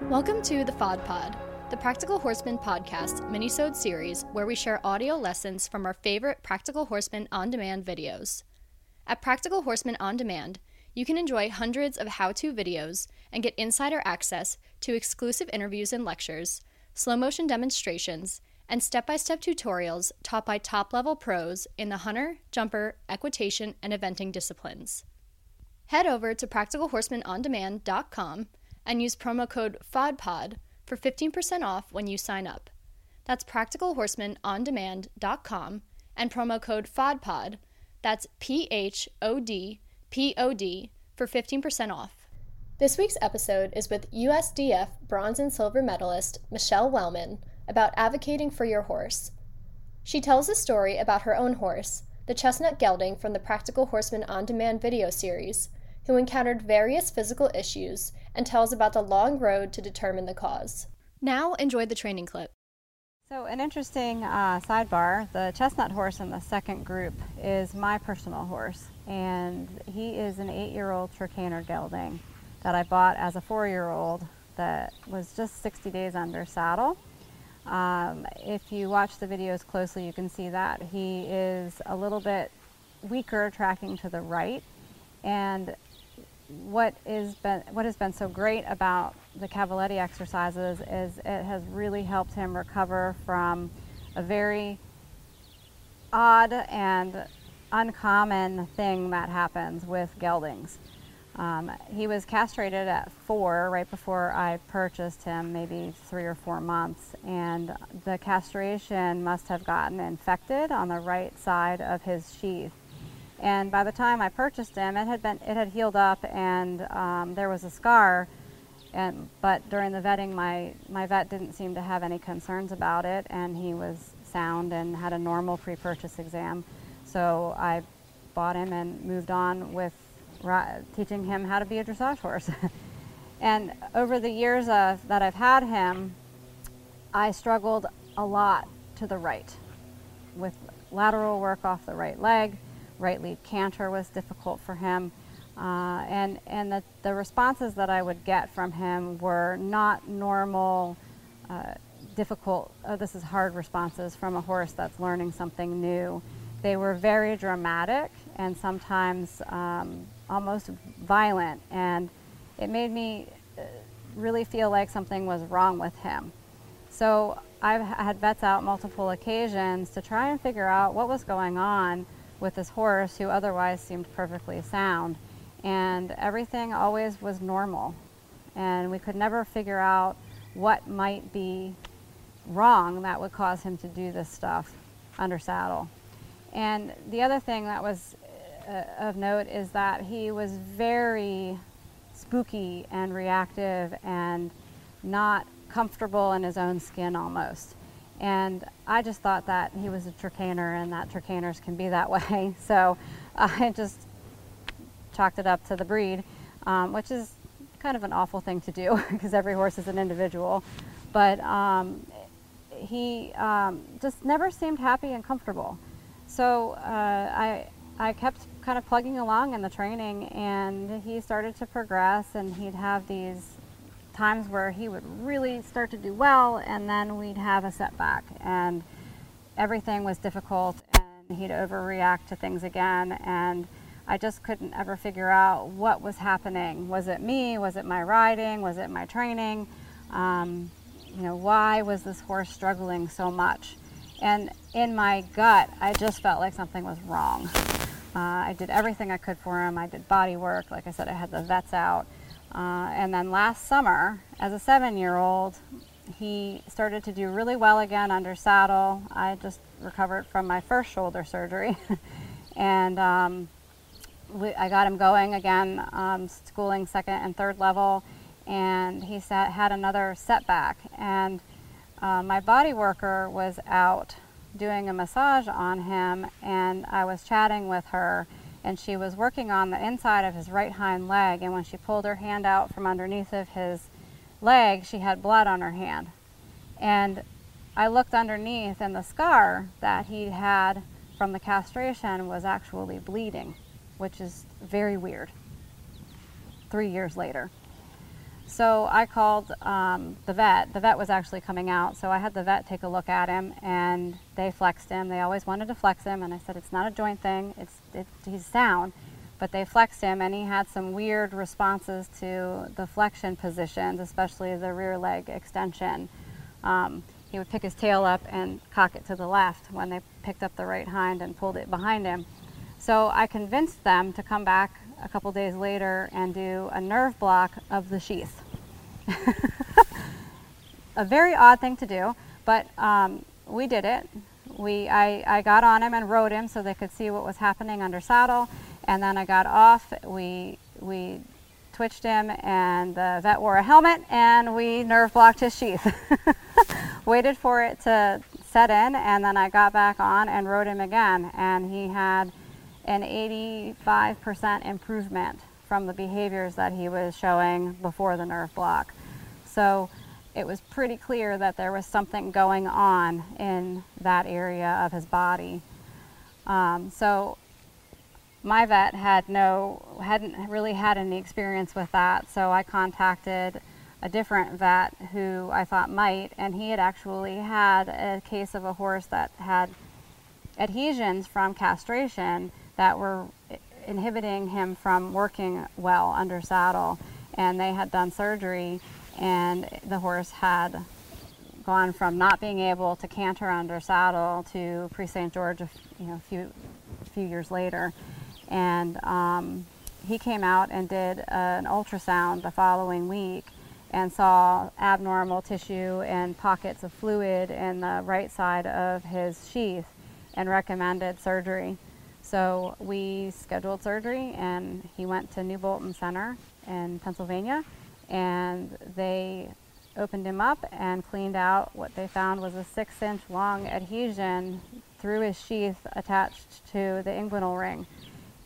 Welcome to the PHOD Pod, the Practical Horseman podcast minisode series where we share audio lessons from our favorite Practical Horseman on-demand videos. At Practical Horseman On Demand, you can enjoy hundreds of how-to videos and get insider access to exclusive interviews and lectures, slow motion demonstrations, and step-by-step tutorials taught by top-level pros in the hunter, jumper, equitation, and eventing disciplines. Head over to practicalhorsemanondemand.com and use promo code PHODPOD for 15% off when you sign up. That's practicalhorsemanondemand.com and promo code PHODPOD. That's P H O D P O D for 15% off. This week's episode is with USDF bronze and silver medalist Michelle Wellman about advocating for your horse. She tells a story about her own horse, the chestnut gelding from the Practical Horseman On Demand video series, who encountered various physical issues and tells about the long road to determine the cause. Now, enjoy the training clip. So, an interesting uh, sidebar the chestnut horse in the second group is my personal horse, and he is an eight year old Trakehner gelding that I bought as a four year old that was just 60 days under saddle. Um, if you watch the videos closely, you can see that he is a little bit weaker tracking to the right, and what is been what has been so great about the Cavaletti exercises is it has really helped him recover from a very odd and uncommon thing that happens with geldings. Um, he was castrated at four right before I purchased him, maybe three or four months, and the castration must have gotten infected on the right side of his sheath. And by the time I purchased him, it had been it had healed up, and um, there was a scar. And but during the vetting, my my vet didn't seem to have any concerns about it, and he was sound and had a normal pre-purchase exam. So I bought him and moved on with teaching him how to be a dressage horse. and over the years uh, that I've had him, I struggled a lot to the right with lateral work off the right leg right lead canter was difficult for him. Uh, and and the, the responses that I would get from him were not normal, uh, difficult, oh, this is hard responses from a horse that's learning something new. They were very dramatic and sometimes um, almost violent, and it made me uh, really feel like something was wrong with him. So I've had vets out multiple occasions to try and figure out what was going on with his horse who otherwise seemed perfectly sound. And everything always was normal. And we could never figure out what might be wrong that would cause him to do this stuff under saddle. And the other thing that was uh, of note is that he was very spooky and reactive and not comfortable in his own skin almost. And I just thought that he was a Trakehner and that Trakehners can be that way. So I just chalked it up to the breed, um, which is kind of an awful thing to do because every horse is an individual. But um, he um, just never seemed happy and comfortable. So uh, I, I kept kind of plugging along in the training and he started to progress and he'd have these times where he would really start to do well and then we'd have a setback and everything was difficult and he'd overreact to things again and I just couldn't ever figure out what was happening. Was it me? Was it my riding? Was it my training? Um, you know, why was this horse struggling so much? And in my gut, I just felt like something was wrong. Uh, I did everything I could for him. I did body work. Like I said, I had the vets out. Uh, and then last summer, as a seven year old, he started to do really well again under saddle. I just recovered from my first shoulder surgery. and um, we, I got him going again, um, schooling second and third level. And he sat, had another setback. And uh, my body worker was out doing a massage on him, and I was chatting with her and she was working on the inside of his right hind leg. And when she pulled her hand out from underneath of his leg, she had blood on her hand. And I looked underneath, and the scar that he had from the castration was actually bleeding, which is very weird. Three years later. So I called um, the vet. The vet was actually coming out, so I had the vet take a look at him, and they flexed him. They always wanted to flex him, and I said it's not a joint thing. It's it, he's sound, but they flexed him, and he had some weird responses to the flexion positions, especially the rear leg extension. Um, he would pick his tail up and cock it to the left when they picked up the right hind and pulled it behind him. So I convinced them to come back a couple days later and do a nerve block of the sheath. a very odd thing to do, but um, we did it. We, I, I got on him and rode him so they could see what was happening under saddle, and then I got off. We, we twitched him, and the vet wore a helmet, and we nerve blocked his sheath. Waited for it to set in, and then I got back on and rode him again, and he had an 85% improvement from the behaviors that he was showing before the nerve block. So it was pretty clear that there was something going on in that area of his body. Um, so my vet had no, hadn't really had any experience with that, so I contacted a different vet who I thought might, and he had actually had a case of a horse that had adhesions from castration that were inhibiting him from working well under saddle. And they had done surgery, and the horse had gone from not being able to canter under saddle to Prix St. George, a, you know, a few, few years later. And um, he came out and did an ultrasound the following week and saw abnormal tissue and pockets of fluid in the right side of his sheath and recommended surgery. So we scheduled surgery and he went to New Bolton Center in Pennsylvania and they opened him up and cleaned out what they found was a six inch long adhesion through his sheath attached to the inguinal ring.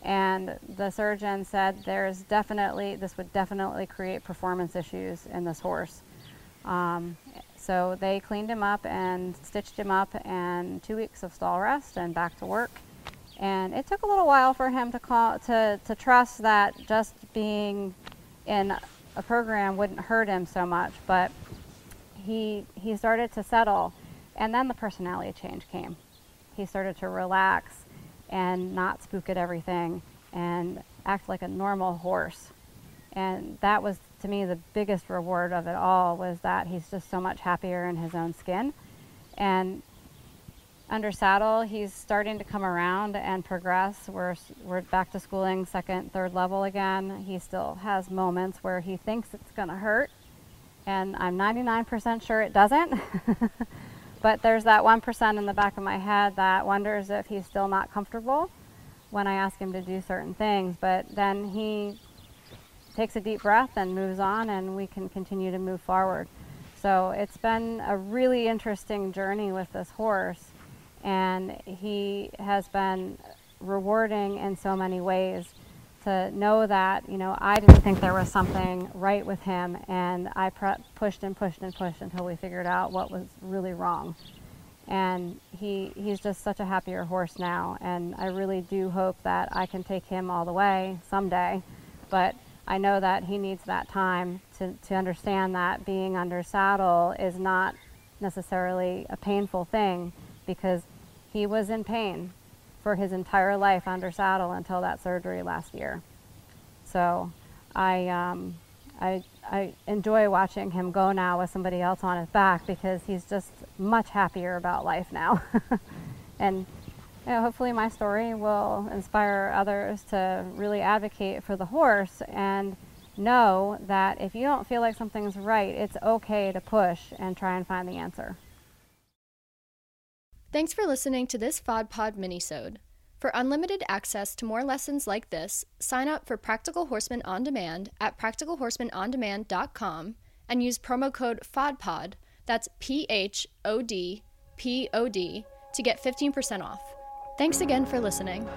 And the surgeon said there's definitely, this would definitely create performance issues in this horse. Um, so they cleaned him up and stitched him up and two weeks of stall rest and back to work. And it took a little while for him to call to, to trust that just being in a program wouldn't hurt him so much, but he he started to settle and then the personality change came. He started to relax and not spook at everything and act like a normal horse. And that was to me the biggest reward of it all was that he's just so much happier in his own skin. And under saddle, he's starting to come around and progress. We're, we're back to schooling second, third level again. He still has moments where he thinks it's going to hurt, and I'm 99% sure it doesn't. but there's that 1% in the back of my head that wonders if he's still not comfortable when I ask him to do certain things. But then he takes a deep breath and moves on, and we can continue to move forward. So it's been a really interesting journey with this horse and he has been rewarding in so many ways to know that you know I didn't think there was something right with him, and I pre- pushed and pushed and pushed until we figured out what was really wrong. And he he's just such a happier horse now, and I really do hope that I can take him all the way someday. But I know that he needs that time to, to understand that being under saddle is not necessarily a painful thing because he was in pain for his entire life under saddle until that surgery last year. So I, um, I, I enjoy watching him go now with somebody else on his back because he's just much happier about life now. and you know, hopefully my story will inspire others to really advocate for the horse and know that if you don't feel like something's right, it's okay to push and try and find the answer. Thanks for listening to this PHOD minisode. For unlimited access to more lessons like this, sign up for Practical Horseman On Demand at practicalhorsemanondemand.com and use promo code PHODPOD, that's P H O D P O D, to get 15% off. Thanks again for listening.